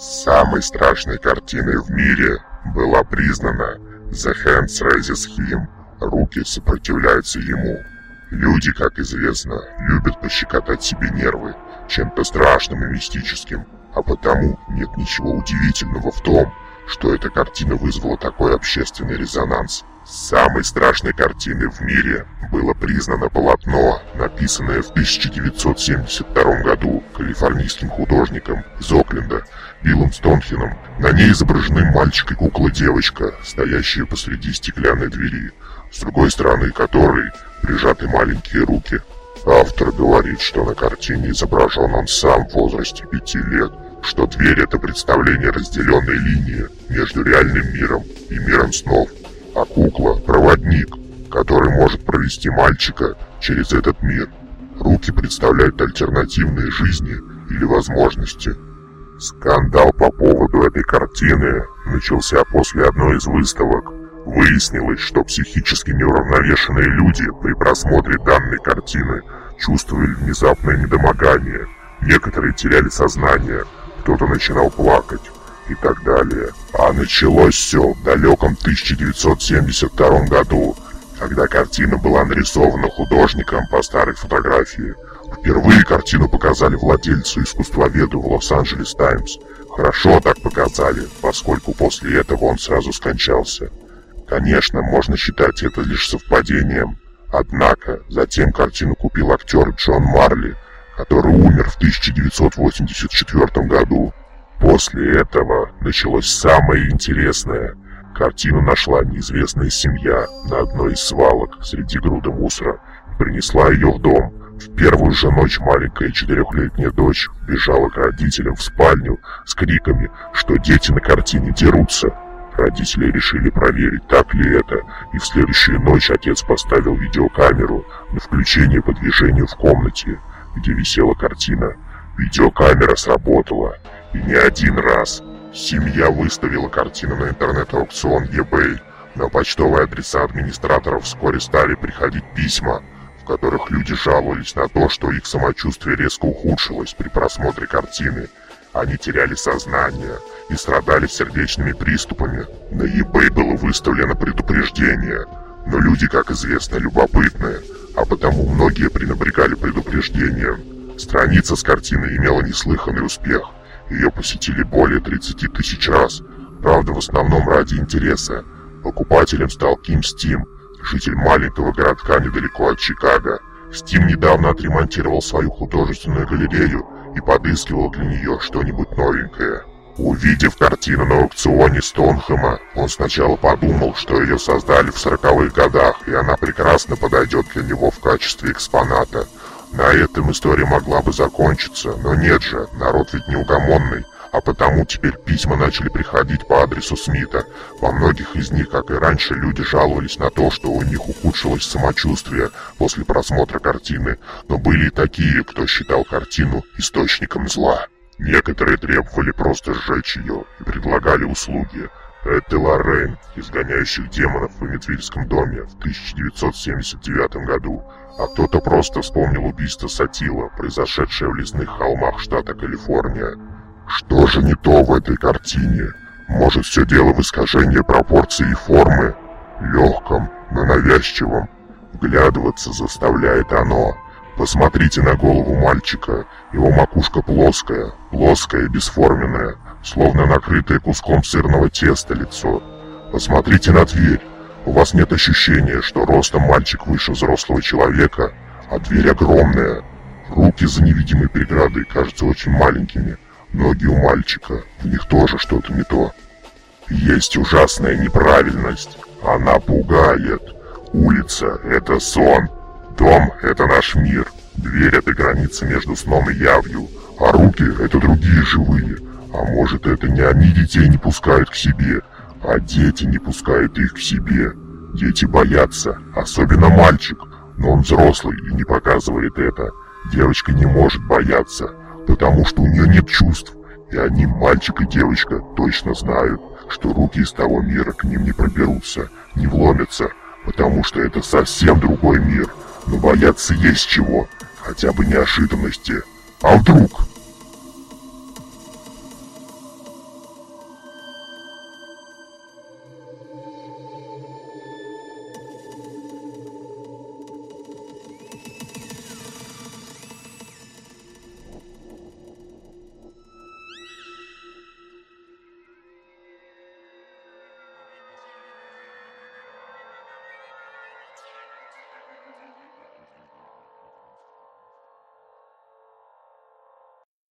Самой страшной картиной в мире была признана «The Hands Raises Him» Руки сопротивляются ему. Люди, как известно, любят пощекотать себе нервы чем-то страшным и мистическим, а потому нет ничего удивительного в том, что эта картина вызвала такой общественный резонанс. Самой страшной картиной в мире было признано полотно, написанное в 1972 году калифорнийским художником из Окленда Биллом Стонхеном. На ней изображены мальчик и кукла-девочка, стоящие посреди стеклянной двери, с другой стороны которой прижаты маленькие руки. Автор говорит, что на картине изображен он сам в возрасте пяти лет, что дверь — это представление разделенной линии между реальным миром и миром снов, а кукла — проводник, который может провести мальчика через этот мир. Руки представляют альтернативные жизни или возможности. Скандал по поводу этой картины начался после одной из выставок. Выяснилось, что психически неуравновешенные люди при просмотре данной картины чувствовали внезапное недомогание. Некоторые теряли сознание, кто-то начинал плакать и так далее. А началось все в далеком 1972 году, когда картина была нарисована художником по старой фотографии. Впервые картину показали владельцу искусствоведу в Лос-Анджелес Таймс. Хорошо так показали, поскольку после этого он сразу скончался. Конечно, можно считать это лишь совпадением. Однако, затем картину купил актер Джон Марли, который умер в 1984 году. После этого началось самое интересное. Картину нашла неизвестная семья на одной из свалок среди груды мусора принесла ее в дом. В первую же ночь маленькая четырехлетняя дочь бежала к родителям в спальню с криками, что дети на картине дерутся. Родители решили проверить, так ли это, и в следующую ночь отец поставил видеокамеру на включение по движению в комнате, где висела картина. Видеокамера сработала, не один раз. Семья выставила картину на интернет-аукцион eBay. На почтовые адреса администраторов вскоре стали приходить письма, в которых люди жаловались на то, что их самочувствие резко ухудшилось при просмотре картины. Они теряли сознание, и страдали сердечными приступами. На eBay было выставлено предупреждение, но люди, как известно, любопытные, а потому многие пренебрегали предупреждением. Страница с картиной имела неслыханный успех. Ее посетили более 30 тысяч раз, правда в основном ради интереса. Покупателем стал Ким Стим, житель маленького городка недалеко от Чикаго. Стим недавно отремонтировал свою художественную галерею и подыскивал для нее что-нибудь новенькое. Увидев картину на аукционе Стонхэма, он сначала подумал, что ее создали в сороковых годах, и она прекрасно подойдет для него в качестве экспоната. На этом история могла бы закончиться, но нет же, народ ведь неугомонный, а потому теперь письма начали приходить по адресу Смита. Во многих из них, как и раньше, люди жаловались на то, что у них ухудшилось самочувствие после просмотра картины, но были и такие, кто считал картину источником зла. Некоторые требовали просто сжечь ее и предлагали услуги. Это Лоррейн, изгоняющих демонов в Медвильском доме в 1979 году, а кто-то просто вспомнил убийство Сатила, произошедшее в лесных холмах штата Калифорния. Что же не то в этой картине? Может, все дело в искажении пропорции и формы? Легком, но навязчивом. Вглядываться заставляет оно. Посмотрите на голову мальчика. Его макушка плоская, плоская и бесформенная, словно накрытое куском сырного теста лицо. Посмотрите на дверь. У вас нет ощущения, что ростом мальчик выше взрослого человека, а дверь огромная. Руки за невидимой преградой кажутся очень маленькими. Ноги у мальчика, в них тоже что-то не то. Есть ужасная неправильность. Она пугает. Улица — это сон. Дом — это наш мир. Дверь — это граница между сном и явью. А руки — это другие живые. А может, это не они детей не пускают к себе, а дети не пускают их к себе. Дети боятся, особенно мальчик, но он взрослый и не показывает это. Девочка не может бояться, потому что у нее нет чувств. И они, мальчик и девочка, точно знают, что руки из того мира к ним не проберутся, не вломятся, потому что это совсем другой мир. Но бояться есть чего, хотя бы неожиданности. А вдруг?